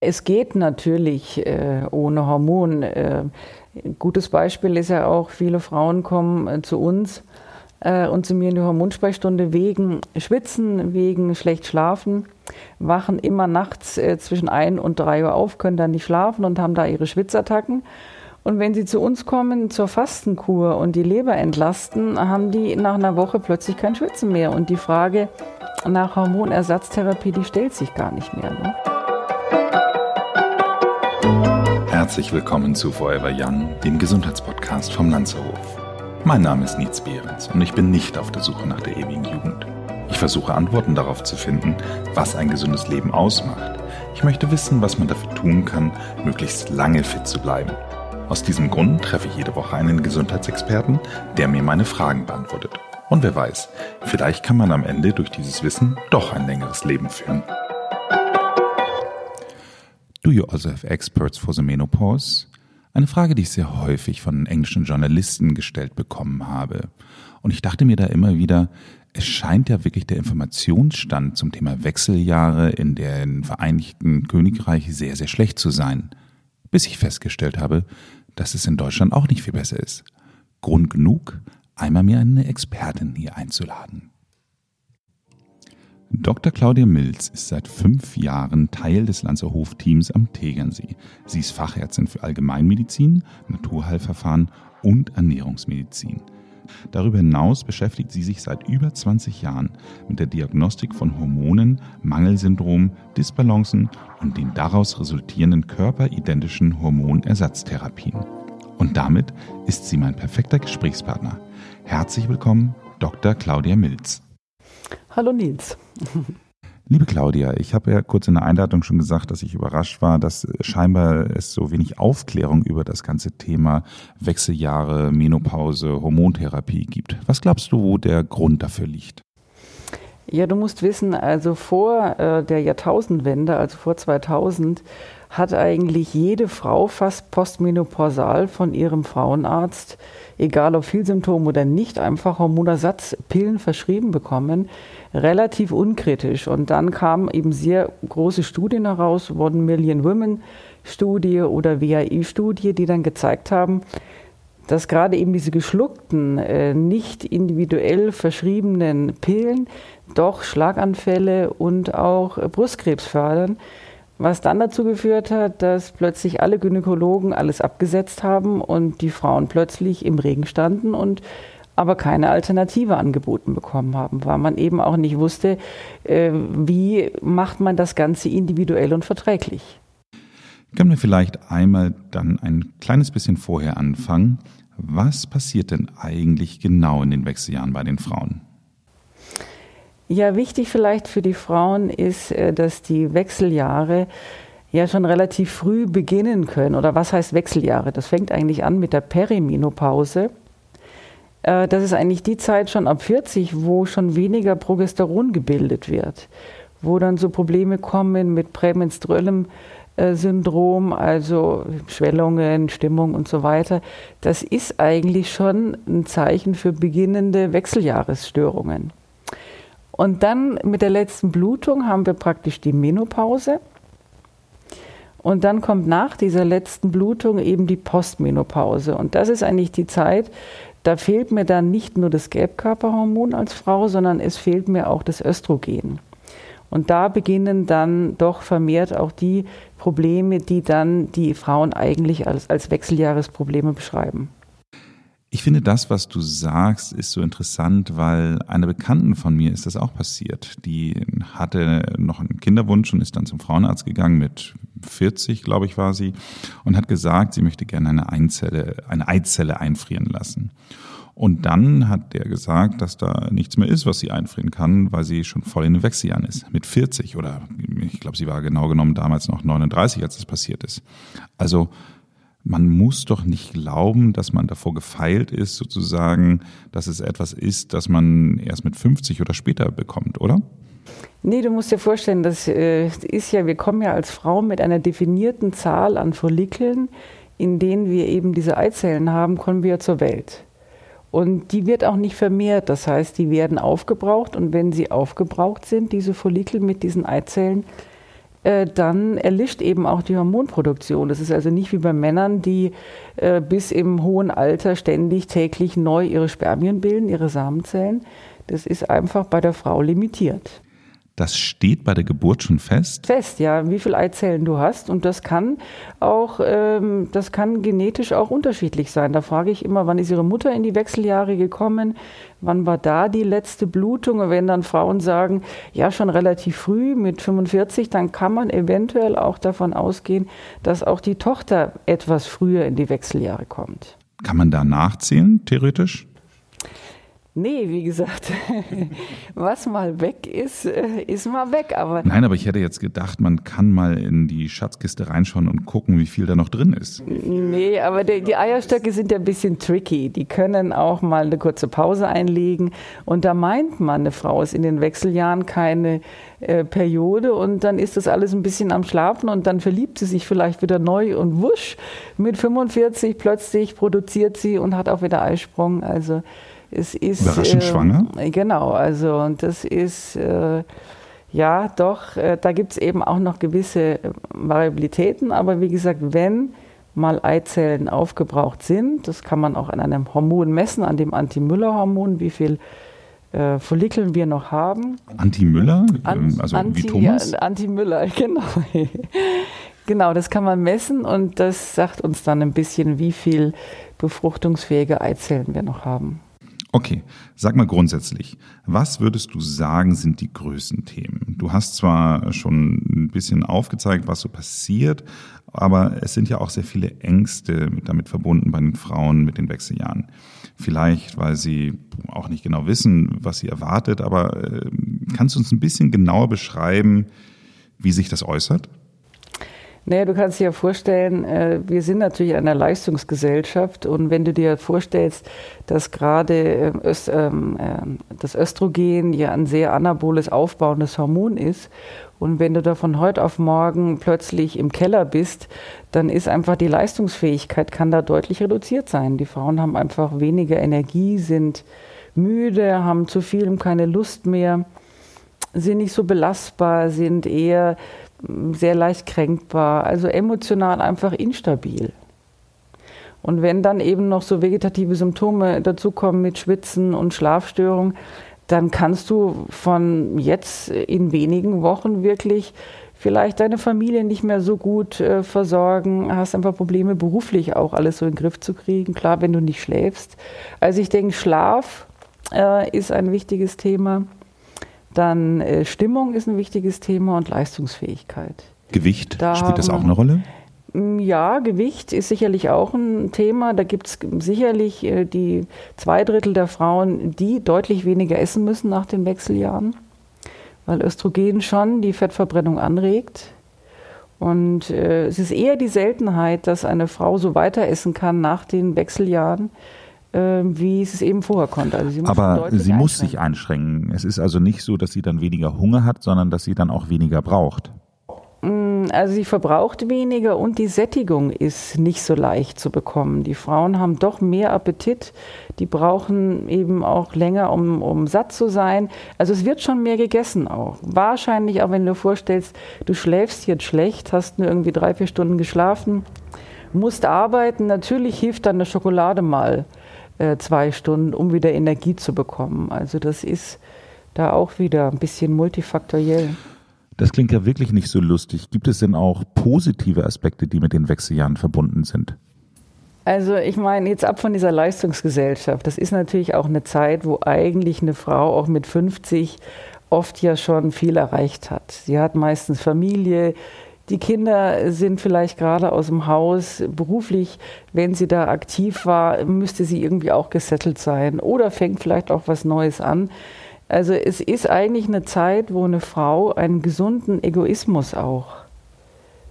Es geht natürlich äh, ohne Hormon. Äh, ein gutes Beispiel ist ja auch, viele Frauen kommen äh, zu uns äh, und zu mir in die Hormonsprechstunde wegen Schwitzen, wegen schlecht schlafen, wachen immer nachts äh, zwischen 1 und 3 Uhr auf, können dann nicht schlafen und haben da ihre Schwitzattacken. Und wenn sie zu uns kommen zur Fastenkur und die Leber entlasten, haben die nach einer Woche plötzlich kein Schwitzen mehr. Und die Frage nach Hormonersatztherapie, die stellt sich gar nicht mehr. Ne? Herzlich willkommen zu Forever Young, dem Gesundheitspodcast vom Lanzerhof. Mein Name ist Nietz Behrens und ich bin nicht auf der Suche nach der ewigen Jugend. Ich versuche Antworten darauf zu finden, was ein gesundes Leben ausmacht. Ich möchte wissen, was man dafür tun kann, möglichst lange fit zu bleiben. Aus diesem Grund treffe ich jede Woche einen Gesundheitsexperten, der mir meine Fragen beantwortet. Und wer weiß, vielleicht kann man am Ende durch dieses Wissen doch ein längeres Leben führen. Do you also have experts for the menopause? Eine Frage, die ich sehr häufig von englischen Journalisten gestellt bekommen habe. Und ich dachte mir da immer wieder, es scheint ja wirklich der Informationsstand zum Thema Wechseljahre in den Vereinigten Königreich sehr, sehr schlecht zu sein. Bis ich festgestellt habe, dass es in Deutschland auch nicht viel besser ist. Grund genug, einmal mir eine Expertin hier einzuladen. Dr. Claudia Milz ist seit fünf Jahren Teil des Lanzerhof-Teams am Tegernsee. Sie ist Fachärztin für Allgemeinmedizin, Naturheilverfahren und Ernährungsmedizin. Darüber hinaus beschäftigt sie sich seit über 20 Jahren mit der Diagnostik von Hormonen, Mangelsyndrom, Disbalancen und den daraus resultierenden körperidentischen Hormonersatztherapien. Und damit ist sie mein perfekter Gesprächspartner. Herzlich willkommen, Dr. Claudia Milz. Hallo Nils. Liebe Claudia, ich habe ja kurz in der Einleitung schon gesagt, dass ich überrascht war, dass scheinbar es so wenig Aufklärung über das ganze Thema Wechseljahre, Menopause, Hormontherapie gibt. Was glaubst du, wo der Grund dafür liegt? Ja, du musst wissen, also vor äh, der Jahrtausendwende, also vor 2000, hat eigentlich jede Frau fast postmenopausal von ihrem Frauenarzt, egal ob Vielsymptom oder nicht, einfach Hormonersatzpillen verschrieben bekommen, relativ unkritisch. Und dann kamen eben sehr große Studien heraus, One Million Women Studie oder WAI-Studie, die dann gezeigt haben, dass gerade eben diese geschluckten, äh, nicht individuell verschriebenen Pillen doch Schlaganfälle und auch Brustkrebs fördern. Was dann dazu geführt hat, dass plötzlich alle Gynäkologen alles abgesetzt haben und die Frauen plötzlich im Regen standen und aber keine Alternative angeboten bekommen haben, weil man eben auch nicht wusste, äh, wie macht man das Ganze individuell und verträglich. Können wir vielleicht einmal dann ein kleines bisschen vorher anfangen? Was passiert denn eigentlich genau in den Wechseljahren bei den Frauen? Ja, wichtig vielleicht für die Frauen ist, äh, dass die Wechseljahre ja schon relativ früh beginnen können. Oder was heißt Wechseljahre? Das fängt eigentlich an mit der Perimenopause. Äh, das ist eigentlich die Zeit schon ab 40, wo schon weniger Progesteron gebildet wird, wo dann so Probleme kommen mit prämenstruellem äh, Syndrom, also Schwellungen, Stimmung und so weiter. Das ist eigentlich schon ein Zeichen für beginnende Wechseljahresstörungen. Und dann mit der letzten Blutung haben wir praktisch die Menopause. Und dann kommt nach dieser letzten Blutung eben die Postmenopause. Und das ist eigentlich die Zeit, da fehlt mir dann nicht nur das Gelbkörperhormon als Frau, sondern es fehlt mir auch das Östrogen. Und da beginnen dann doch vermehrt auch die Probleme, die dann die Frauen eigentlich als, als Wechseljahresprobleme beschreiben. Ich finde das, was du sagst, ist so interessant, weil einer Bekannten von mir ist das auch passiert. Die hatte noch einen Kinderwunsch und ist dann zum Frauenarzt gegangen mit 40, glaube ich, war sie, und hat gesagt, sie möchte gerne eine Einzelle, eine Eizelle einfrieren lassen. Und dann hat der gesagt, dass da nichts mehr ist, was sie einfrieren kann, weil sie schon voll in den Wechseljahren ist. Mit 40 oder ich glaube, sie war genau genommen damals noch 39, als das passiert ist. Also man muss doch nicht glauben, dass man davor gefeilt ist, sozusagen, dass es etwas ist, das man erst mit 50 oder später bekommt, oder? Nee, du musst dir vorstellen, das äh, ist ja, wir kommen ja als Frau mit einer definierten Zahl an Follikeln, in denen wir eben diese Eizellen haben, kommen wir zur Welt. Und die wird auch nicht vermehrt, das heißt, die werden aufgebraucht und wenn sie aufgebraucht sind, diese Follikel mit diesen Eizellen, äh, dann erlischt eben auch die Hormonproduktion. Das ist also nicht wie bei Männern, die äh, bis im hohen Alter ständig täglich neu ihre Spermien bilden, ihre Samenzellen. Das ist einfach bei der Frau limitiert. Das steht bei der Geburt schon fest? Fest, ja, wie viele Eizellen du hast. Und das kann auch, ähm, das kann genetisch auch unterschiedlich sein. Da frage ich immer, wann ist ihre Mutter in die Wechseljahre gekommen? Wann war da die letzte Blutung? Und wenn dann Frauen sagen, ja, schon relativ früh mit 45, dann kann man eventuell auch davon ausgehen, dass auch die Tochter etwas früher in die Wechseljahre kommt. Kann man da nachzählen, theoretisch? Nee, wie gesagt, was mal weg ist, äh, ist mal weg. Aber Nein, aber ich hätte jetzt gedacht, man kann mal in die Schatzkiste reinschauen und gucken, wie viel da noch drin ist. Nee, aber die, die Eierstöcke sind ja ein bisschen tricky. Die können auch mal eine kurze Pause einlegen. Und da meint man, eine Frau ist in den Wechseljahren keine äh, Periode und dann ist das alles ein bisschen am Schlafen und dann verliebt sie sich vielleicht wieder neu und wusch, mit 45 plötzlich produziert sie und hat auch wieder Eisprung. Also es ist. Überraschend äh, schwanger? Genau, also und das ist. Äh, ja, doch, äh, da gibt es eben auch noch gewisse äh, Variabilitäten, aber wie gesagt, wenn mal Eizellen aufgebraucht sind, das kann man auch an einem Hormon messen, an dem Anti-Müller-Hormon, wie viel äh, Follikeln wir noch haben. Anti-Müller? An, also Anti, wie Thomas? Ja, Anti-Müller, genau. genau, das kann man messen und das sagt uns dann ein bisschen, wie viel befruchtungsfähige Eizellen wir noch haben. Okay, sag mal grundsätzlich, was würdest du sagen, sind die größten Themen? Du hast zwar schon ein bisschen aufgezeigt, was so passiert, aber es sind ja auch sehr viele Ängste damit verbunden bei den Frauen mit den Wechseljahren. Vielleicht, weil sie auch nicht genau wissen, was sie erwartet, aber äh, kannst du uns ein bisschen genauer beschreiben, wie sich das äußert? Naja, du kannst dir ja vorstellen, äh, wir sind natürlich in einer Leistungsgesellschaft und wenn du dir vorstellst, dass gerade äh, ähm, äh, das Östrogen ja ein sehr anaboles, aufbauendes Hormon ist und wenn du da von heute auf morgen plötzlich im Keller bist, dann ist einfach die Leistungsfähigkeit kann da deutlich reduziert sein. Die Frauen haben einfach weniger Energie, sind müde, haben zu vielem keine Lust mehr, sind nicht so belastbar, sind eher sehr leicht kränkbar, also emotional einfach instabil. Und wenn dann eben noch so vegetative Symptome dazukommen mit Schwitzen und Schlafstörungen, dann kannst du von jetzt in wenigen Wochen wirklich vielleicht deine Familie nicht mehr so gut äh, versorgen, hast einfach Probleme beruflich auch alles so in den Griff zu kriegen, klar, wenn du nicht schläfst. Also ich denke, Schlaf äh, ist ein wichtiges Thema. Dann äh, Stimmung ist ein wichtiges Thema und Leistungsfähigkeit. Gewicht, da spielt das auch eine Rolle? Mm, ja, Gewicht ist sicherlich auch ein Thema. Da gibt es sicherlich äh, die zwei Drittel der Frauen, die deutlich weniger essen müssen nach den Wechseljahren, weil Östrogen schon die Fettverbrennung anregt. Und äh, es ist eher die Seltenheit, dass eine Frau so weiter essen kann nach den Wechseljahren, wie es eben vorher konnte. Also sie Aber sie muss sich einschränken. Es ist also nicht so, dass sie dann weniger Hunger hat, sondern dass sie dann auch weniger braucht. Mm, also sie verbraucht weniger und die Sättigung ist nicht so leicht zu bekommen. Die Frauen haben doch mehr Appetit, die brauchen eben auch länger, um, um satt zu sein. Also es wird schon mehr gegessen auch. Wahrscheinlich auch, wenn du dir vorstellst, du schläfst jetzt schlecht, hast nur irgendwie drei, vier Stunden geschlafen, musst arbeiten, natürlich hilft dann eine Schokolade mal äh, zwei Stunden, um wieder Energie zu bekommen. Also das ist da auch wieder ein bisschen multifaktoriell. Das klingt ja wirklich nicht so lustig. Gibt es denn auch positive Aspekte, die mit den Wechseljahren verbunden sind? Also ich meine, jetzt ab von dieser Leistungsgesellschaft. Das ist natürlich auch eine Zeit, wo eigentlich eine Frau auch mit 50 oft ja schon viel erreicht hat. Sie hat meistens Familie, die Kinder sind vielleicht gerade aus dem Haus beruflich, wenn sie da aktiv war, müsste sie irgendwie auch gesettelt sein oder fängt vielleicht auch was Neues an. Also es ist eigentlich eine Zeit, wo eine Frau einen gesunden Egoismus auch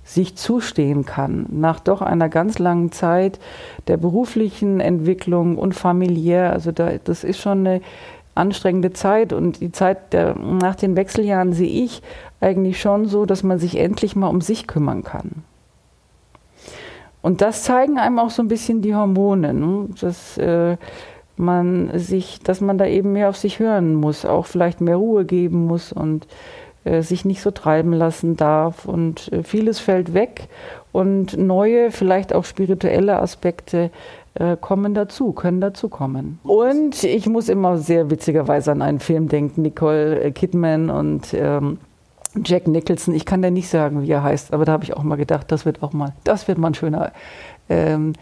sich zustehen kann, nach doch einer ganz langen Zeit der beruflichen Entwicklung und familiär. Also da, das ist schon eine anstrengende Zeit und die Zeit der, nach den Wechseljahren sehe ich eigentlich schon so, dass man sich endlich mal um sich kümmern kann. Und das zeigen einem auch so ein bisschen die Hormone, ne? dass äh, man sich, dass man da eben mehr auf sich hören muss, auch vielleicht mehr Ruhe geben muss und äh, sich nicht so treiben lassen darf und äh, vieles fällt weg und neue, vielleicht auch spirituelle Aspekte kommen dazu, können dazu kommen. Und ich muss immer sehr witzigerweise an einen Film denken, Nicole Kidman und ähm, Jack Nicholson. Ich kann dir nicht sagen, wie er heißt, aber da habe ich auch mal gedacht, das wird auch mal, das wird mal ein schöner ähm,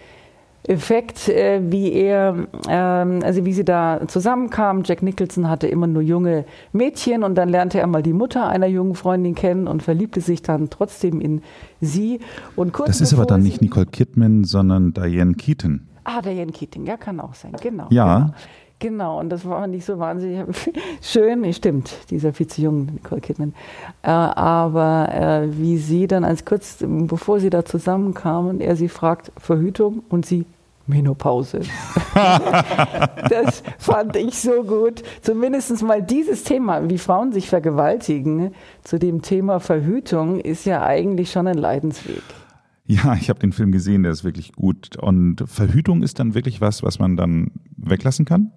Effekt, äh, wie er, ähm, also wie sie da zusammenkamen. Jack Nicholson hatte immer nur junge Mädchen und dann lernte er mal die Mutter einer jungen Freundin kennen und verliebte sich dann trotzdem in sie. Und kurz das ist aber dann nicht Nicole Kidman, sondern Diane Keaton. Ah, Diane Keaton, ja, kann auch sein, genau. Ja. Genau. Genau, und das war nicht so wahnsinnig schön. Stimmt, dieser viel zu jung, Nicole Kidman. Äh, aber äh, wie sie dann als kurz, bevor sie da zusammenkamen, er sie fragt, Verhütung und sie Menopause. das fand ich so gut. Zumindest mal dieses Thema, wie Frauen sich vergewaltigen, zu dem Thema Verhütung, ist ja eigentlich schon ein Leidensweg. Ja, ich habe den Film gesehen, der ist wirklich gut. Und Verhütung ist dann wirklich was, was man dann weglassen kann?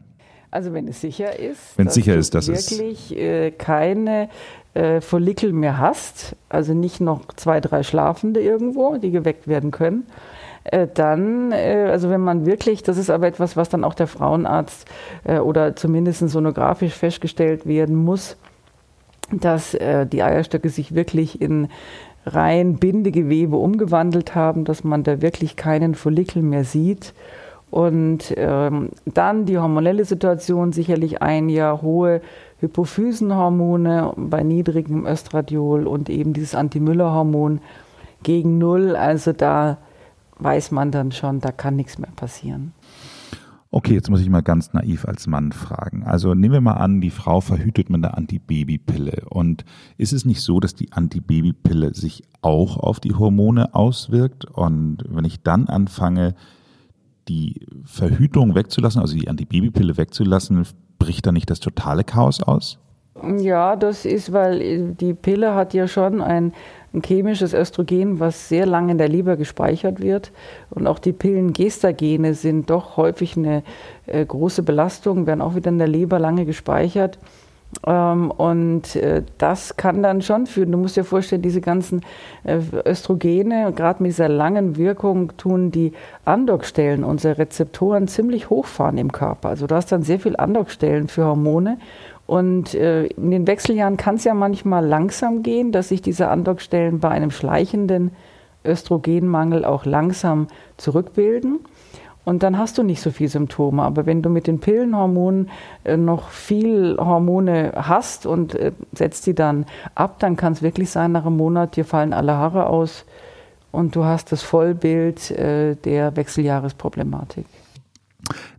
Also wenn es sicher ist, wenn es sicher ist, dass wirklich äh, keine äh, Follikel mehr hast, also nicht noch zwei, drei Schlafende irgendwo, die geweckt werden können, äh, dann, äh, also wenn man wirklich, das ist aber etwas, was dann auch der Frauenarzt äh, oder zumindest sonografisch festgestellt werden muss, dass die Eierstöcke sich wirklich in rein Bindegewebe umgewandelt haben, dass man da wirklich keinen Follikel mehr sieht. Und ähm, dann die hormonelle Situation, sicherlich ein Jahr hohe Hypophysenhormone bei niedrigem Östradiol und eben dieses Anti-Müller-Hormon gegen Null. Also da weiß man dann schon, da kann nichts mehr passieren. Okay, jetzt muss ich mal ganz naiv als Mann fragen. Also nehmen wir mal an, die Frau verhütet mit einer Antibabypille. Und ist es nicht so, dass die Antibabypille sich auch auf die Hormone auswirkt? Und wenn ich dann anfange, die Verhütung wegzulassen, also die Antibabypille wegzulassen, bricht da nicht das totale Chaos aus? Ja, das ist, weil die Pille hat ja schon ein ein chemisches Östrogen, was sehr lange in der Leber gespeichert wird. Und auch die Pillengestagene sind doch häufig eine äh, große Belastung, werden auch wieder in der Leber lange gespeichert. Ähm, und äh, das kann dann schon führen. Du musst dir vorstellen, diese ganzen äh, Östrogene, gerade mit dieser langen Wirkung, tun die Andockstellen unserer Rezeptoren ziemlich hochfahren im Körper. Also du hast dann sehr viel Andockstellen für Hormone. Und äh, in den Wechseljahren kann es ja manchmal langsam gehen, dass sich diese Andockstellen bei einem schleichenden Östrogenmangel auch langsam zurückbilden. Und dann hast du nicht so viele Symptome. Aber wenn du mit den Pillenhormonen äh, noch viel Hormone hast und äh, setzt die dann ab, dann kann es wirklich sein, nach einem Monat, dir fallen alle Haare aus und du hast das Vollbild äh, der Wechseljahresproblematik.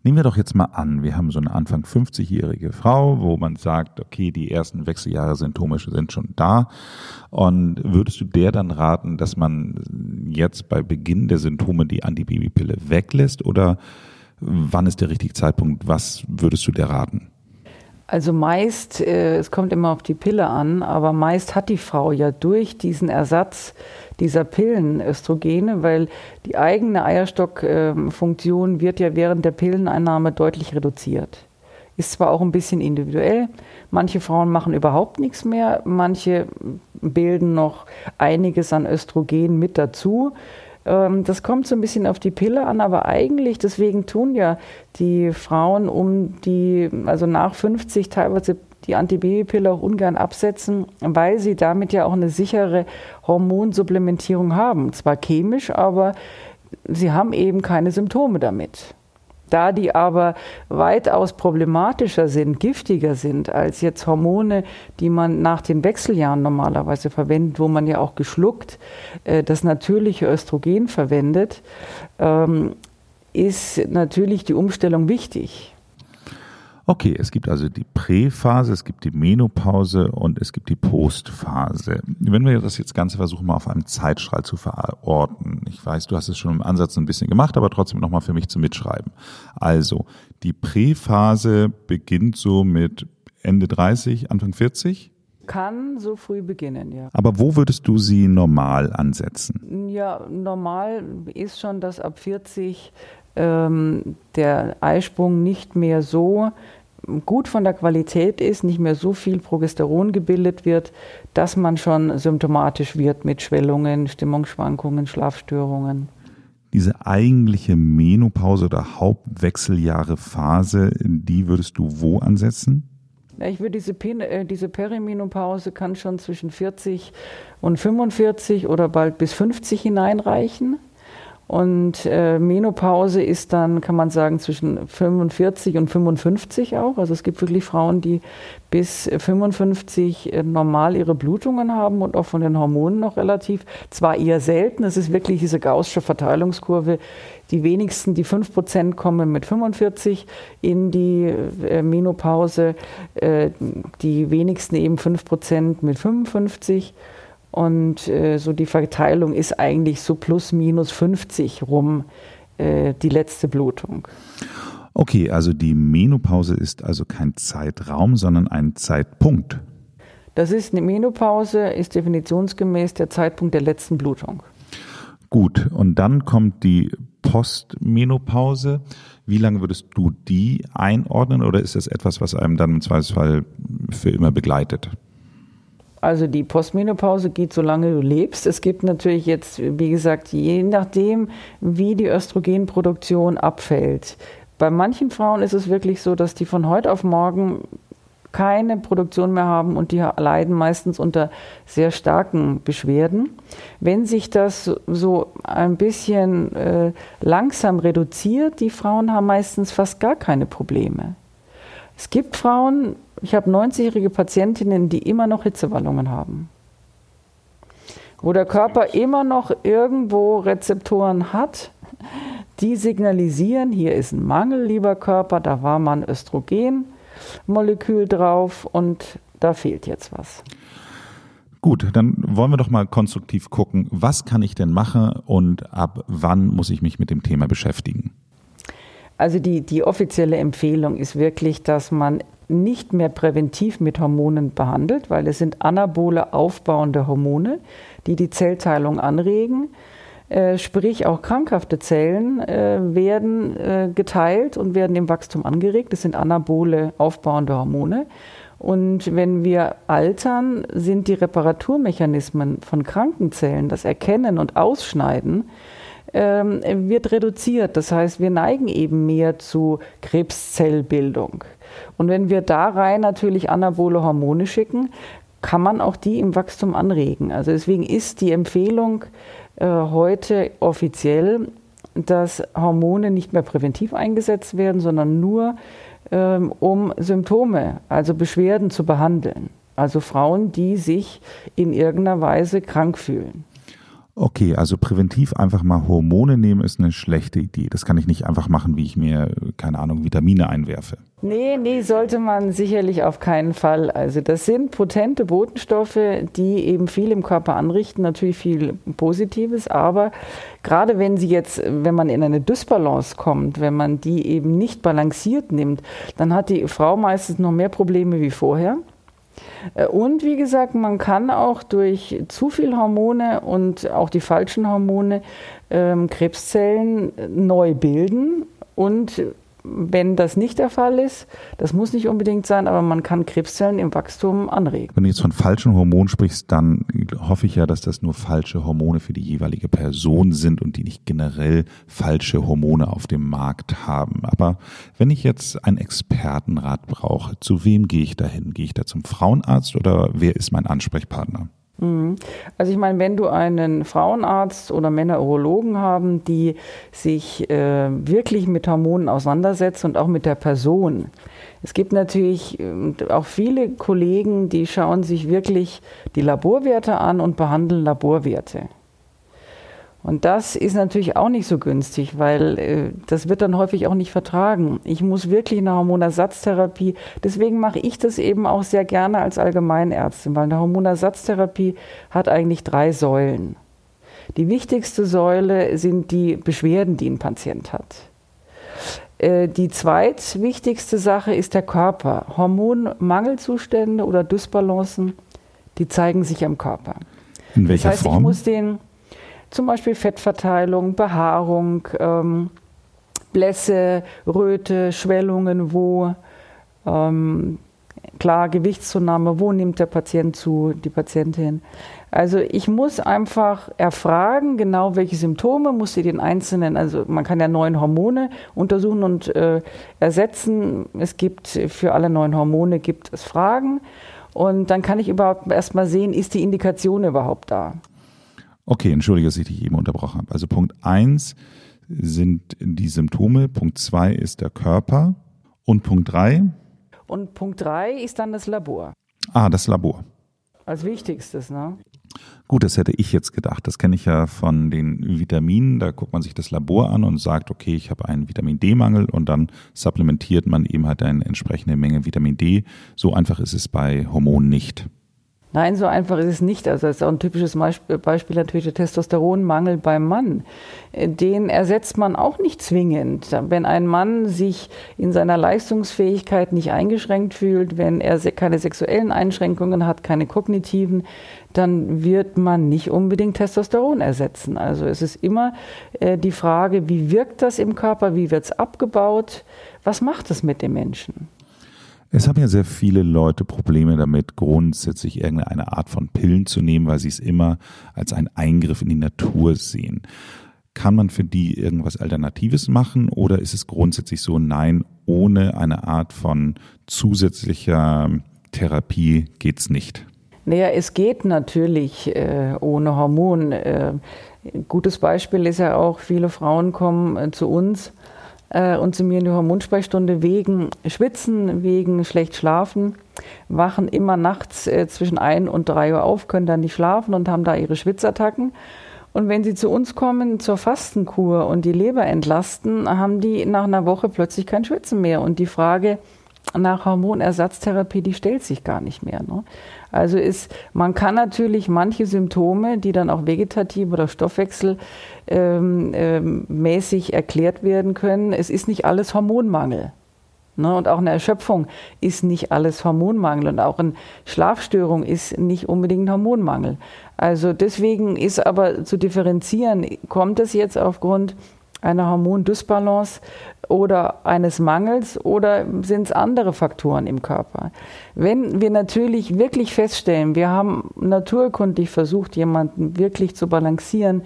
Nehmen wir doch jetzt mal an, wir haben so eine Anfang 50-jährige Frau, wo man sagt, okay, die ersten Wechseljahre-Symptome sind schon da. Und würdest du der dann raten, dass man jetzt bei Beginn der Symptome die Antibabypille weglässt oder wann ist der richtige Zeitpunkt? Was würdest du der raten? Also meist, äh, es kommt immer auf die Pille an, aber meist hat die Frau ja durch diesen Ersatz dieser Pillen Östrogene, weil die eigene Eierstockfunktion wird ja während der Pilleneinnahme deutlich reduziert. Ist zwar auch ein bisschen individuell. Manche Frauen machen überhaupt nichts mehr, manche bilden noch einiges an Östrogen mit dazu. Ähm, das kommt so ein bisschen auf die Pille an, aber eigentlich, deswegen tun ja die Frauen um die, also nach 50 teilweise die Antibabypille auch ungern absetzen, weil sie damit ja auch eine sichere Hormonsupplementierung haben. Zwar chemisch, aber sie haben eben keine Symptome damit. Da die aber weitaus problematischer sind, giftiger sind als jetzt Hormone, die man nach den Wechseljahren normalerweise verwendet, wo man ja auch geschluckt äh, das natürliche Östrogen verwendet, ähm, ist natürlich die Umstellung wichtig. Okay, es gibt also die Präphase, es gibt die Menopause und es gibt die Postphase. Wenn wir das jetzt Ganze versuchen, mal auf einem Zeitstrahl zu verorten. Ich weiß, du hast es schon im Ansatz ein bisschen gemacht, aber trotzdem nochmal für mich zu mitschreiben. Also, die Präphase beginnt so mit Ende 30, Anfang 40? Kann so früh beginnen, ja. Aber wo würdest du sie normal ansetzen? Ja, normal ist schon, dass ab 40 ähm, der Eisprung nicht mehr so gut von der Qualität ist, nicht mehr so viel Progesteron gebildet wird, dass man schon symptomatisch wird mit Schwellungen, Stimmungsschwankungen, Schlafstörungen. Diese eigentliche Menopause oder Hauptwechseljahre-Phase, die würdest du wo ansetzen? Ich würde diese, äh, diese Perimenopause kann schon zwischen 40 und 45 oder bald bis 50 hineinreichen. Und äh, Menopause ist dann, kann man sagen, zwischen 45 und 55 auch. Also es gibt wirklich Frauen, die bis 55 äh, normal ihre Blutungen haben und auch von den Hormonen noch relativ. Zwar eher selten, es ist wirklich diese gaußsche Verteilungskurve. Die wenigsten, die 5 Prozent kommen mit 45 in die äh, Menopause, äh, die wenigsten eben 5 Prozent mit 55. Und äh, so die Verteilung ist eigentlich so plus minus 50 rum äh, die letzte Blutung. Okay, also die Menopause ist also kein Zeitraum, sondern ein Zeitpunkt. Das ist eine Menopause, ist definitionsgemäß der Zeitpunkt der letzten Blutung. Gut, und dann kommt die Postmenopause. Wie lange würdest du die einordnen oder ist das etwas, was einem dann im Zweifelsfall für immer begleitet? Also die Postmenopause geht, solange du lebst. Es gibt natürlich jetzt, wie gesagt, je nachdem, wie die Östrogenproduktion abfällt. Bei manchen Frauen ist es wirklich so, dass die von heute auf morgen keine Produktion mehr haben und die leiden meistens unter sehr starken Beschwerden. Wenn sich das so ein bisschen äh, langsam reduziert, die Frauen haben meistens fast gar keine Probleme. Es gibt Frauen, ich habe 90-jährige Patientinnen, die immer noch Hitzewallungen haben. Wo der Körper immer noch irgendwo Rezeptoren hat, die signalisieren, hier ist ein Mangel, lieber Körper, da war mal ein Östrogenmolekül drauf und da fehlt jetzt was. Gut, dann wollen wir doch mal konstruktiv gucken, was kann ich denn machen und ab wann muss ich mich mit dem Thema beschäftigen? Also die, die offizielle Empfehlung ist wirklich, dass man nicht mehr präventiv mit Hormonen behandelt, weil es sind anabole aufbauende Hormone, die die Zellteilung anregen. Äh, sprich, auch krankhafte Zellen äh, werden äh, geteilt und werden im Wachstum angeregt. Das sind anabole aufbauende Hormone. Und wenn wir altern, sind die Reparaturmechanismen von kranken Zellen, das Erkennen und Ausschneiden, ähm, wird reduziert. Das heißt, wir neigen eben mehr zu Krebszellbildung. Und wenn wir da rein natürlich anabole Hormone schicken, kann man auch die im Wachstum anregen. Also deswegen ist die Empfehlung äh, heute offiziell, dass Hormone nicht mehr präventiv eingesetzt werden, sondern nur ähm, um Symptome, also Beschwerden zu behandeln. Also Frauen, die sich in irgendeiner Weise krank fühlen. Okay, also präventiv einfach mal Hormone nehmen ist eine schlechte Idee. Das kann ich nicht einfach machen, wie ich mir, keine Ahnung, Vitamine einwerfe. Nee, nee, sollte man sicherlich auf keinen Fall. Also das sind potente Botenstoffe, die eben viel im Körper anrichten, natürlich viel Positives, aber gerade wenn sie jetzt, wenn man in eine Dysbalance kommt, wenn man die eben nicht balanciert nimmt, dann hat die Frau meistens noch mehr Probleme wie vorher. Äh, und wie gesagt, man kann auch durch zu viel Hormone und auch die falschen Hormone ähm, Krebszellen neu bilden und wenn das nicht der Fall ist, das muss nicht unbedingt sein, aber man kann Krebszellen im Wachstum anregen. Wenn du jetzt von falschen Hormonen sprichst, dann hoffe ich ja, dass das nur falsche Hormone für die jeweilige Person sind und die nicht generell falsche Hormone auf dem Markt haben. Aber wenn ich jetzt einen Expertenrat brauche, zu wem gehe ich dahin? Gehe ich da zum Frauenarzt oder wer ist mein Ansprechpartner? Mhm. Also ich meine, wenn du einen Frauenarzt oder Männerurologen haben, die sich äh, wirklich mit Hormonen auseinandersetzen und auch mit der Person. Es gibt natürlich äh, auch viele Kollegen, die schauen sich wirklich die Laborwerte an und behandeln Laborwerte. Und das ist natürlich auch nicht so günstig, weil äh, das wird dann häufig auch nicht vertragen. Ich muss wirklich eine Hormonersatztherapie, deswegen mache ich das eben auch sehr gerne als Allgemeinärztin, weil eine Hormonersatztherapie hat eigentlich drei Säulen. Die wichtigste Säule sind die Beschwerden, die ein Patient hat. Äh, die zweitwichtigste Sache ist der Körper. Hormonmangelzustände oder Dysbalancen, die zeigen sich am Körper. In welcher das heißt, Form? Ich muss den zum Beispiel Fettverteilung, Behaarung, ähm, Blässe, Röte, Schwellungen, wo. Ähm, klar, Gewichtszunahme, wo nimmt der Patient zu, die Patientin. Also ich muss einfach erfragen, genau welche Symptome muss sie den einzelnen, also man kann ja neun Hormone untersuchen und äh, ersetzen. Es gibt für alle neun Hormone gibt es Fragen und dann kann ich überhaupt erstmal sehen, ist die Indikation überhaupt da. Okay, entschuldige, dass ich dich eben unterbrochen habe. Also Punkt eins sind die Symptome, Punkt zwei ist der Körper und Punkt drei. Und Punkt drei ist dann das Labor. Ah, das Labor. Als wichtigstes, ne? Gut, das hätte ich jetzt gedacht. Das kenne ich ja von den Vitaminen. Da guckt man sich das Labor an und sagt, okay, ich habe einen Vitamin D-Mangel und dann supplementiert man eben halt eine entsprechende Menge Vitamin D. So einfach ist es bei Hormonen nicht. Nein, so einfach ist es nicht. Also das ist auch ein typisches Beispiel natürlich der Testosteronmangel beim Mann. Den ersetzt man auch nicht zwingend. Wenn ein Mann sich in seiner Leistungsfähigkeit nicht eingeschränkt fühlt, wenn er keine sexuellen Einschränkungen hat, keine kognitiven, dann wird man nicht unbedingt Testosteron ersetzen. Also es ist immer äh, die Frage, wie wirkt das im Körper, wie wird es abgebaut, was macht es mit dem Menschen? Es haben ja sehr viele Leute Probleme damit, grundsätzlich irgendeine Art von Pillen zu nehmen, weil sie es immer als einen Eingriff in die Natur sehen. Kann man für die irgendwas Alternatives machen oder ist es grundsätzlich so, nein, ohne eine Art von zusätzlicher Therapie geht's nicht? Naja, es geht natürlich äh, ohne Hormon. Äh, gutes Beispiel ist ja auch, viele Frauen kommen äh, zu uns und zu mir in die Hormonsprechstunde wegen Schwitzen, wegen schlecht schlafen, wachen immer nachts äh, zwischen 1 und 3 Uhr auf, können dann nicht schlafen und haben da ihre Schwitzattacken. Und wenn sie zu uns kommen zur Fastenkur und die Leber entlasten, haben die nach einer Woche plötzlich kein Schwitzen mehr. Und die Frage nach Hormonersatztherapie, die stellt sich gar nicht mehr. Ne? Also ist, man kann natürlich manche Symptome, die dann auch vegetativ oder stoffwechselmäßig ähm, ähm, erklärt werden können, es ist nicht alles Hormonmangel. Ne? Und auch eine Erschöpfung ist nicht alles Hormonmangel und auch eine Schlafstörung ist nicht unbedingt Hormonmangel. Also deswegen ist aber zu differenzieren, kommt es jetzt aufgrund einer Hormondysbalance oder eines Mangels oder sind es andere Faktoren im Körper? Wenn wir natürlich wirklich feststellen, wir haben naturkundlich versucht, jemanden wirklich zu balancieren,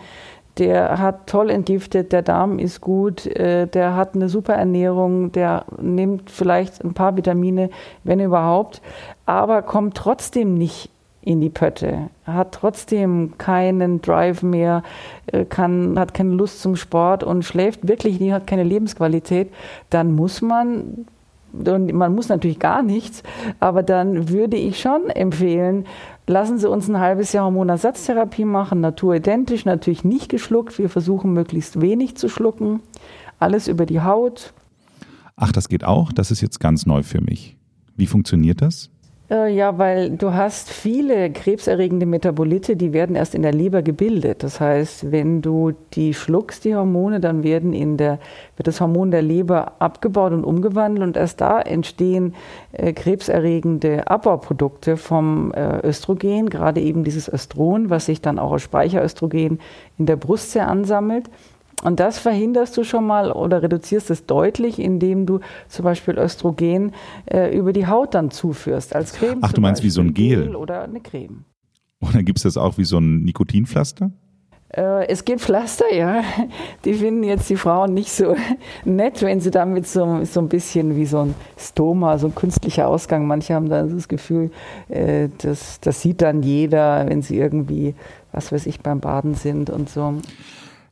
der hat toll entgiftet, der Darm ist gut, äh, der hat eine super Ernährung, der nimmt vielleicht ein paar Vitamine, wenn überhaupt, aber kommt trotzdem nicht in die Pötte, hat trotzdem keinen Drive mehr, äh, kann, hat keine Lust zum Sport und schläft wirklich nie, hat keine Lebensqualität, dann muss man, und man muss natürlich gar nichts, aber dann würde ich schon empfehlen, lassen Sie uns ein halbes Jahr Hormonersatztherapie machen, naturidentisch, natürlich nicht geschluckt, wir versuchen möglichst wenig zu schlucken, alles über die Haut. Ach, das geht auch, das ist jetzt ganz neu für mich. Wie funktioniert das? Äh, ja, weil du hast viele krebserregende Metabolite, die werden erst in der Leber gebildet. Das heißt, wenn du die schluckst, die Hormone, dann werden in der, wird das Hormon der Leber abgebaut und umgewandelt und erst da entstehen äh, krebserregende Abbauprodukte vom äh, Östrogen, gerade eben dieses Östron, was sich dann auch aus Speicheröstrogen in der Brust sehr ansammelt. Und das verhinderst du schon mal oder reduzierst es deutlich, indem du zum Beispiel Östrogen äh, über die Haut dann zuführst, als Creme. Ach, du meinst Beispiel, wie so ein Gel? Gel oder eine Creme. Oder gibt es das auch wie so ein Nikotinpflaster? Äh, es gibt Pflaster, ja. Die finden jetzt die Frauen nicht so nett, wenn sie damit so, so ein bisschen wie so ein Stoma, so ein künstlicher Ausgang. Manche haben dann das Gefühl, äh, das, das sieht dann jeder, wenn sie irgendwie, was weiß ich, beim Baden sind und so.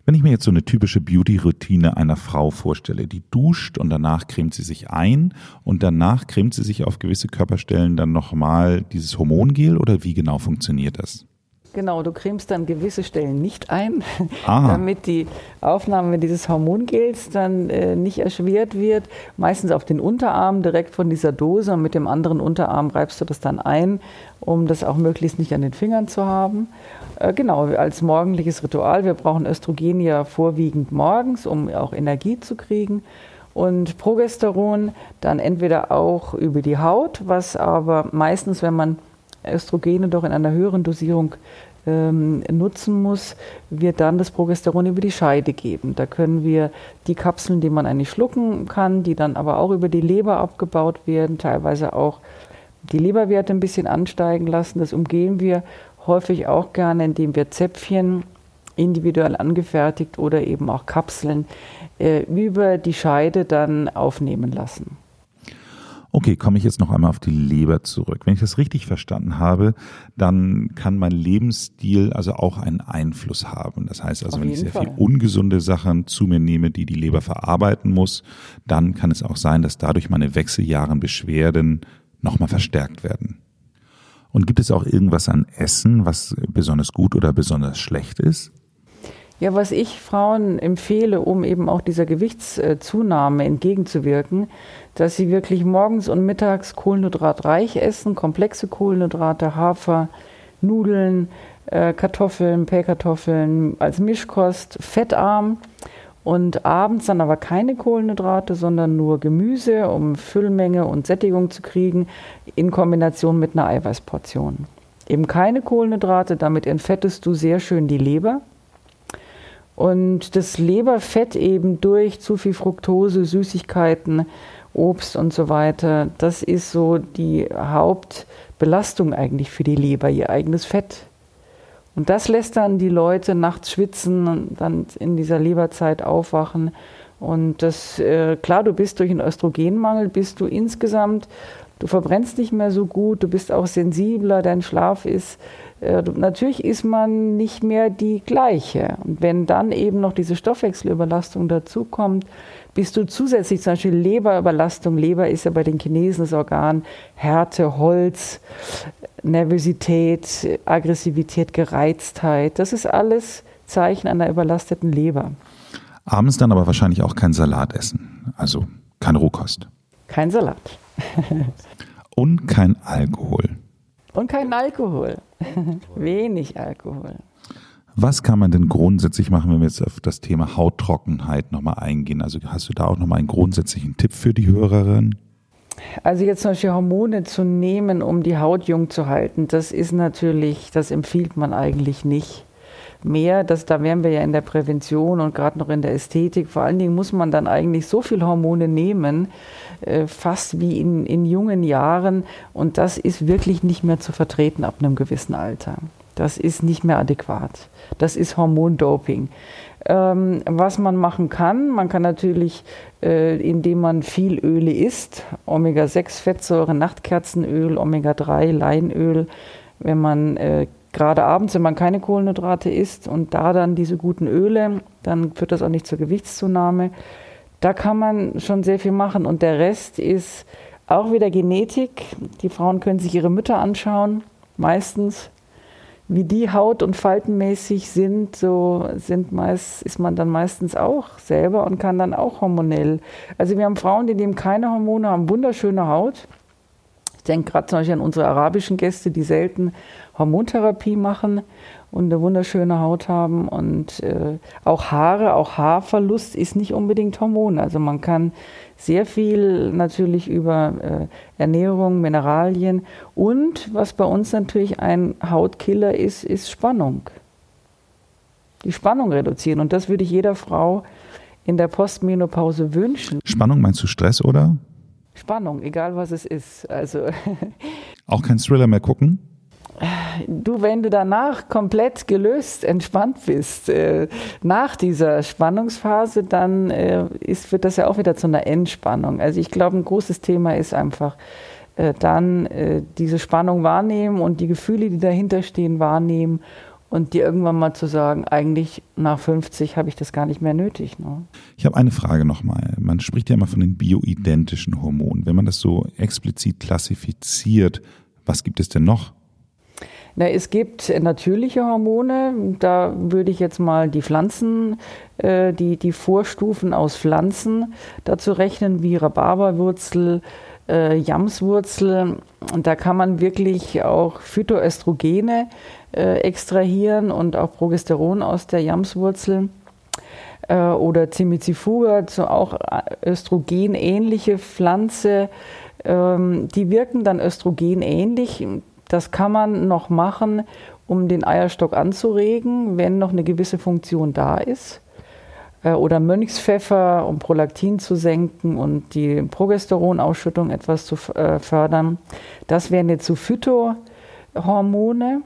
Wenn ich mir jetzt so eine typische Beauty-Routine einer Frau vorstelle, die duscht und danach cremt sie sich ein und danach cremt sie sich auf gewisse Körperstellen dann nochmal dieses Hormongel oder wie genau funktioniert das? Genau, du cremst dann gewisse Stellen nicht ein, damit die Aufnahme dieses Hormongels dann äh, nicht erschwert wird. Meistens auf den Unterarm direkt von dieser Dose und mit dem anderen Unterarm reibst du das dann ein, um das auch möglichst nicht an den Fingern zu haben. Äh, genau, als morgendliches Ritual. Wir brauchen Östrogen ja vorwiegend morgens, um auch Energie zu kriegen. Und Progesteron dann entweder auch über die Haut, was aber meistens, wenn man Östrogene doch in einer höheren Dosierung ähm, nutzen muss, wir dann das Progesteron über die Scheide geben. Da können wir die Kapseln, die man eigentlich schlucken kann, die dann aber auch über die Leber abgebaut werden, teilweise auch die Leberwerte ein bisschen ansteigen lassen. Das umgehen wir häufig auch gerne, indem wir Zäpfchen individuell angefertigt oder eben auch Kapseln äh, über die Scheide dann aufnehmen lassen. Okay, komme ich jetzt noch einmal auf die Leber zurück. Wenn ich das richtig verstanden habe, dann kann mein Lebensstil also auch einen Einfluss haben. Das heißt also, wenn ich sehr Fall. viel ungesunde Sachen zu mir nehme, die die Leber verarbeiten muss, dann kann es auch sein, dass dadurch meine Wechseljahren Beschwerden nochmal verstärkt werden. Und gibt es auch irgendwas an Essen, was besonders gut oder besonders schlecht ist? Ja, was ich Frauen empfehle, um eben auch dieser Gewichtszunahme entgegenzuwirken, dass sie wirklich morgens und mittags kohlenhydratreich essen, komplexe Kohlenhydrate, Hafer, Nudeln, äh, Kartoffeln, Pellkartoffeln als Mischkost, fettarm und abends dann aber keine Kohlenhydrate, sondern nur Gemüse, um Füllmenge und Sättigung zu kriegen, in Kombination mit einer Eiweißportion. Eben keine Kohlenhydrate, damit entfettest du sehr schön die Leber und das Leberfett eben durch zu viel Fructose, Süßigkeiten, Obst und so weiter, das ist so die Hauptbelastung eigentlich für die Leber, ihr eigenes Fett. Und das lässt dann die Leute nachts schwitzen und dann in dieser Leberzeit aufwachen. Und das, äh, klar, du bist durch einen Östrogenmangel, bist du insgesamt, du verbrennst nicht mehr so gut, du bist auch sensibler, dein Schlaf ist äh, natürlich ist man nicht mehr die gleiche. Und wenn dann eben noch diese Stoffwechselüberlastung dazukommt, bist du zusätzlich zum Beispiel Leberüberlastung. Leber ist ja bei den Chinesen das Organ Härte, Holz, Nervosität, Aggressivität, Gereiztheit. Das ist alles Zeichen einer überlasteten Leber. Abends dann aber wahrscheinlich auch kein Salat essen, also keine Rohkost. Kein Salat. Und kein Alkohol. Und kein Alkohol. Wenig Alkohol. Was kann man denn grundsätzlich machen, wenn wir jetzt auf das Thema Hauttrockenheit nochmal eingehen? Also hast du da auch nochmal einen grundsätzlichen Tipp für die Hörerin? Also jetzt zum Beispiel Hormone zu nehmen, um die Haut jung zu halten, das ist natürlich, das empfiehlt man eigentlich nicht mehr. Das, da wären wir ja in der Prävention und gerade noch in der Ästhetik. Vor allen Dingen muss man dann eigentlich so viel Hormone nehmen, äh, fast wie in, in jungen Jahren. Und das ist wirklich nicht mehr zu vertreten ab einem gewissen Alter. Das ist nicht mehr adäquat. Das ist Hormondoping. Ähm, was man machen kann, man kann natürlich, äh, indem man viel Öle isst, Omega-6-Fettsäuren, Nachtkerzenöl, Omega-3, Leinöl, wenn man äh, gerade abends, wenn man keine Kohlenhydrate isst und da dann diese guten Öle, dann führt das auch nicht zur Gewichtszunahme. Da kann man schon sehr viel machen und der Rest ist auch wieder Genetik. Die Frauen können sich ihre Mütter anschauen, meistens. Wie die haut- und faltenmäßig sind, so sind meist, ist man dann meistens auch selber und kann dann auch hormonell. Also wir haben Frauen, die nehmen keine Hormone, haben wunderschöne Haut. Ich denke gerade zum Beispiel an unsere arabischen Gäste, die selten Hormontherapie machen und eine wunderschöne Haut haben. Und äh, auch Haare, auch Haarverlust ist nicht unbedingt Hormon. Also man kann sehr viel natürlich über äh, Ernährung, Mineralien und was bei uns natürlich ein Hautkiller ist, ist Spannung. Die Spannung reduzieren. Und das würde ich jeder Frau in der Postmenopause wünschen. Spannung meinst du Stress oder? Spannung, egal was es ist. Also auch kein Thriller mehr gucken? Du, wenn du danach komplett gelöst, entspannt bist, äh, nach dieser Spannungsphase, dann äh, ist, wird das ja auch wieder zu einer Entspannung. Also ich glaube, ein großes Thema ist einfach äh, dann äh, diese Spannung wahrnehmen und die Gefühle, die dahinter stehen, wahrnehmen und dir irgendwann mal zu sagen, eigentlich nach 50 habe ich das gar nicht mehr nötig. Ne? Ich habe eine Frage nochmal. Man spricht ja immer von den bioidentischen Hormonen. Wenn man das so explizit klassifiziert, was gibt es denn noch? Na, es gibt natürliche Hormone. Da würde ich jetzt mal die Pflanzen, äh, die, die Vorstufen aus Pflanzen dazu rechnen, wie Rhabarberwurzel, äh, Jamswurzel. Und da kann man wirklich auch Phytoöstrogene äh, extrahieren und auch Progesteron aus der Jamswurzel äh, oder Cimicifuga, so auch östrogenähnliche Pflanze. Ähm, die wirken dann östrogenähnlich. Das kann man noch machen, um den Eierstock anzuregen, wenn noch eine gewisse Funktion da ist. Äh, oder Mönchspfeffer, um Prolaktin zu senken und die Progesteronausschüttung etwas zu äh, fördern. Das wären jetzt so Phytohormone.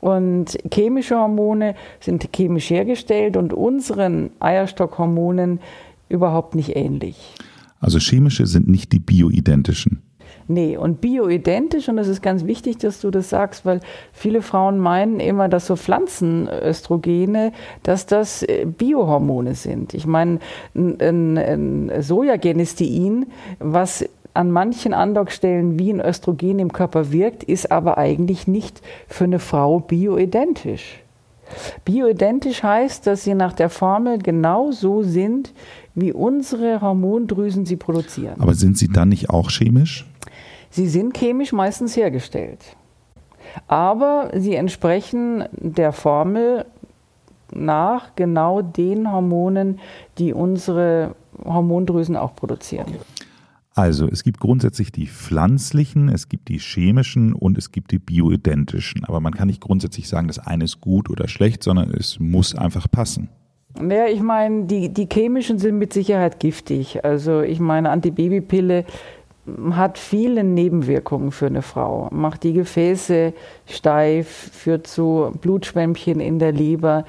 Und chemische Hormone sind chemisch hergestellt und unseren Eierstockhormonen überhaupt nicht ähnlich. Also chemische sind nicht die bioidentischen. Nee, und bioidentisch, und das ist ganz wichtig, dass du das sagst, weil viele Frauen meinen immer, dass so Pflanzenöstrogene, dass das äh, Biohormone sind. Ich meine, ein, ein Sojagenistein, was an manchen Andockstellen wie ein Östrogen im Körper wirkt, ist aber eigentlich nicht für eine Frau bioidentisch. Bioidentisch heißt, dass sie nach der Formel genau so sind, wie unsere Hormondrüsen sie produzieren. Aber sind sie dann nicht auch chemisch? Sie sind chemisch meistens hergestellt. Aber sie entsprechen der Formel nach genau den Hormonen, die unsere Hormondrüsen auch produzieren. Also es gibt grundsätzlich die pflanzlichen, es gibt die chemischen und es gibt die bioidentischen. Aber man kann nicht grundsätzlich sagen, das eine ist gut oder schlecht, sondern es muss einfach passen. Ja, ich meine, die, die chemischen sind mit Sicherheit giftig. Also ich meine, Antibabypille hat viele Nebenwirkungen für eine Frau. Macht die Gefäße steif, führt zu Blutschwämmchen in der Leber.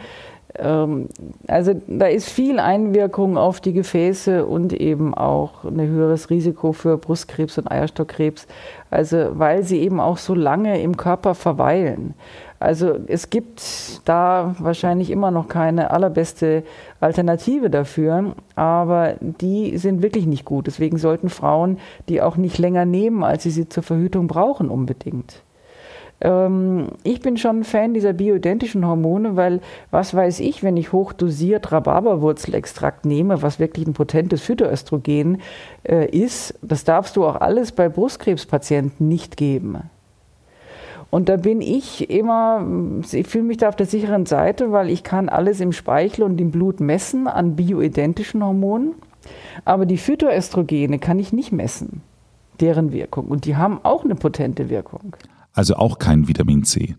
Ähm, also da ist viel Einwirkung auf die Gefäße und eben auch ein höheres Risiko für Brustkrebs und Eierstockkrebs. Also weil sie eben auch so lange im Körper verweilen. Also es gibt da wahrscheinlich immer noch keine allerbeste Alternative dafür, aber die sind wirklich nicht gut. Deswegen sollten Frauen die auch nicht länger nehmen, als sie sie zur Verhütung brauchen unbedingt. Ähm, ich bin schon ein Fan dieser bioidentischen Hormone, weil was weiß ich, wenn ich hochdosiert Rhabarberwurzelextrakt nehme, was wirklich ein potentes Phytoöstrogen äh, ist, das darfst du auch alles bei Brustkrebspatienten nicht geben. Und da bin ich immer, ich fühle mich da auf der sicheren Seite, weil ich kann alles im Speichel und im Blut messen an bioidentischen Hormonen. Aber die Phytoestrogene kann ich nicht messen, deren Wirkung. Und die haben auch eine potente Wirkung. Also auch kein Vitamin C.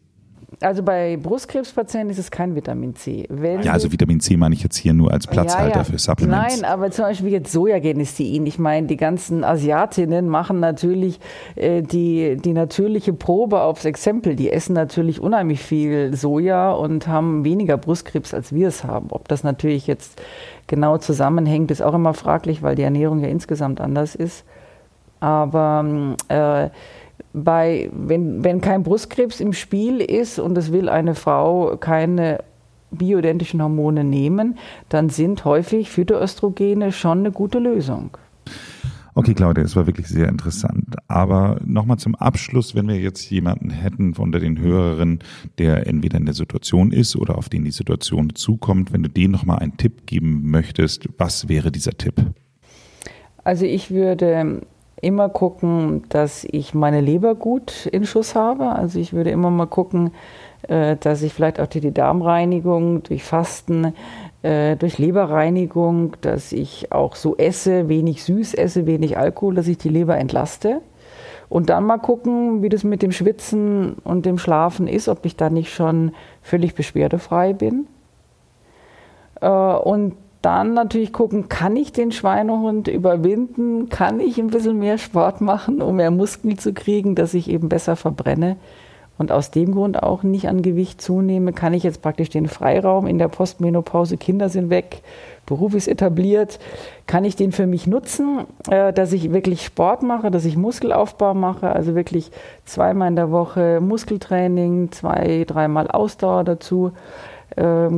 Also bei Brustkrebspatienten ist es kein Vitamin C. Wenn ja, also Vitamin C meine ich jetzt hier nur als Platzhalter ja, ja. für Supplements. Nein, aber zum Beispiel jetzt Sojagenistein. Ich meine, die ganzen Asiatinnen machen natürlich äh, die, die natürliche Probe aufs Exempel. Die essen natürlich unheimlich viel Soja und haben weniger Brustkrebs, als wir es haben. Ob das natürlich jetzt genau zusammenhängt, ist auch immer fraglich, weil die Ernährung ja insgesamt anders ist. Aber äh, bei, wenn, wenn kein Brustkrebs im Spiel ist und es will eine Frau keine bioidentischen Hormone nehmen, dann sind häufig Phytoöstrogene schon eine gute Lösung. Okay, Claudia, es war wirklich sehr interessant. Aber nochmal zum Abschluss, wenn wir jetzt jemanden hätten unter den Hörerinnen, der entweder in der Situation ist oder auf den die Situation zukommt, wenn du denen nochmal einen Tipp geben möchtest, was wäre dieser Tipp? Also ich würde immer gucken, dass ich meine Leber gut in Schuss habe. Also ich würde immer mal gucken, äh, dass ich vielleicht auch die Darmreinigung durch Fasten, äh, durch Leberreinigung, dass ich auch so esse, wenig süß esse, wenig Alkohol, dass ich die Leber entlaste. Und dann mal gucken, wie das mit dem Schwitzen und dem Schlafen ist, ob ich da nicht schon völlig beschwerdefrei bin. Äh, und dann natürlich gucken, kann ich den Schweinehund überwinden? Kann ich ein bisschen mehr Sport machen, um mehr Muskeln zu kriegen, dass ich eben besser verbrenne? Und aus dem Grund auch nicht an Gewicht zunehme, kann ich jetzt praktisch den Freiraum in der Postmenopause, Kinder sind weg, Beruf ist etabliert, kann ich den für mich nutzen, äh, dass ich wirklich Sport mache, dass ich Muskelaufbau mache, also wirklich zweimal in der Woche Muskeltraining, zwei, dreimal Ausdauer dazu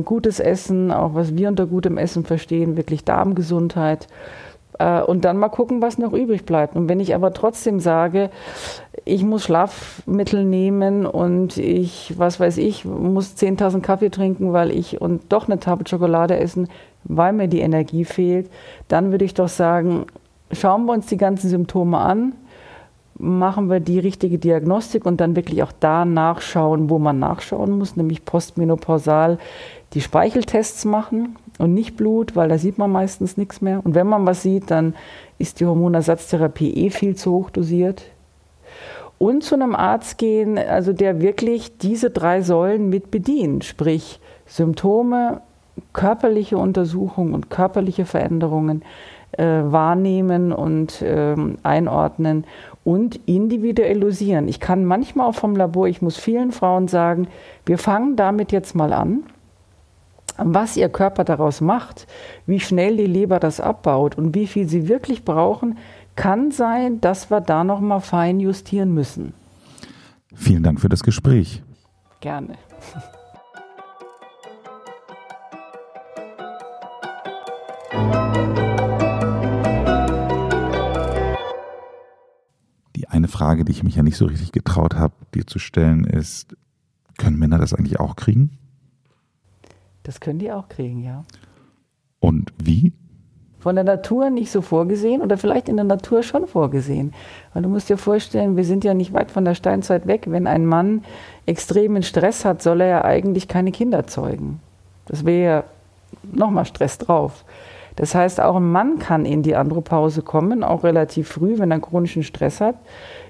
gutes Essen, auch was wir unter gutem Essen verstehen, wirklich Darmgesundheit. Äh, und dann mal gucken, was noch übrig bleibt. Und wenn ich aber trotzdem sage, ich muss Schlafmittel nehmen und ich, was weiß ich, muss 10.000 Kaffee trinken, weil ich und doch eine Tafel Schokolade essen, weil mir die Energie fehlt, dann würde ich doch sagen, schauen wir uns die ganzen Symptome an, machen wir die richtige Diagnostik und dann wirklich auch da nachschauen, wo man nachschauen muss, nämlich postmenopausal die Speicheltests machen und nicht Blut, weil da sieht man meistens nichts mehr. Und wenn man was sieht, dann ist die Hormonersatztherapie eh viel zu hoch dosiert. und zu einem Arzt gehen, also der wirklich diese drei Säulen mit bedient, sprich Symptome, körperliche Untersuchungen und körperliche Veränderungen äh, wahrnehmen und äh, einordnen und individualisieren. Ich kann manchmal auch vom Labor, ich muss vielen Frauen sagen, wir fangen damit jetzt mal an. Was ihr Körper daraus macht, wie schnell die Leber das abbaut und wie viel sie wirklich brauchen, kann sein, dass wir da noch mal fein justieren müssen. Vielen Dank für das Gespräch. Gerne. eine Frage, die ich mich ja nicht so richtig getraut habe, dir zu stellen, ist, können Männer das eigentlich auch kriegen? Das können die auch kriegen, ja. Und wie? von der Natur nicht so vorgesehen oder vielleicht in der Natur schon vorgesehen. Weil du musst dir vorstellen, wir sind ja nicht weit von der Steinzeit weg. Wenn ein Mann extremen Stress hat, soll er ja eigentlich keine Kinder zeugen. Das wäre ja nochmal Stress drauf. Das heißt, auch ein Mann kann in die Andropause kommen, auch relativ früh, wenn er chronischen Stress hat.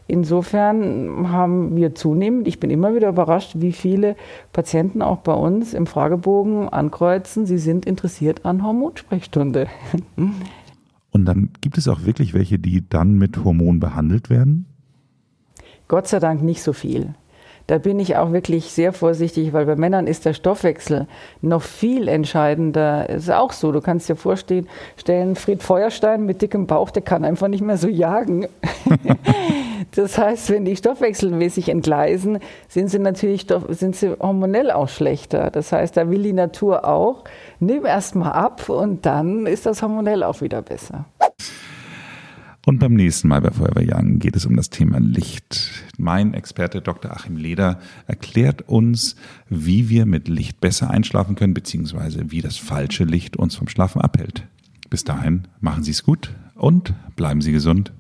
Insofern haben wir zunehmend, ich bin immer wieder überrascht, wie viele Patienten auch bei uns im Fragebogen ankreuzen, sie sind interessiert an Hormonsprechstunde. Und dann gibt es auch wirklich welche, die dann mit Hormonen behandelt werden? Gott sei Dank nicht so viel. Da bin ich auch wirklich sehr vorsichtig, weil bei Männern ist der Stoffwechsel noch viel entscheidender. Ist auch so, du kannst dir vorstellen, stellen Fried Feuerstein mit dickem Bauch, der kann einfach nicht mehr so jagen. das heißt, wenn die stoffwechselmäßig entgleisen, sind sie natürlich sind sie hormonell auch schlechter. Das heißt, da will die Natur auch, nimm erst mal ab und dann ist das hormonell auch wieder besser. Und beim nächsten Mal bei Young geht es um das Thema Licht. Mein Experte Dr. Achim Leder erklärt uns, wie wir mit Licht besser einschlafen können, beziehungsweise wie das falsche Licht uns vom Schlafen abhält. Bis dahin, machen Sie es gut und bleiben Sie gesund.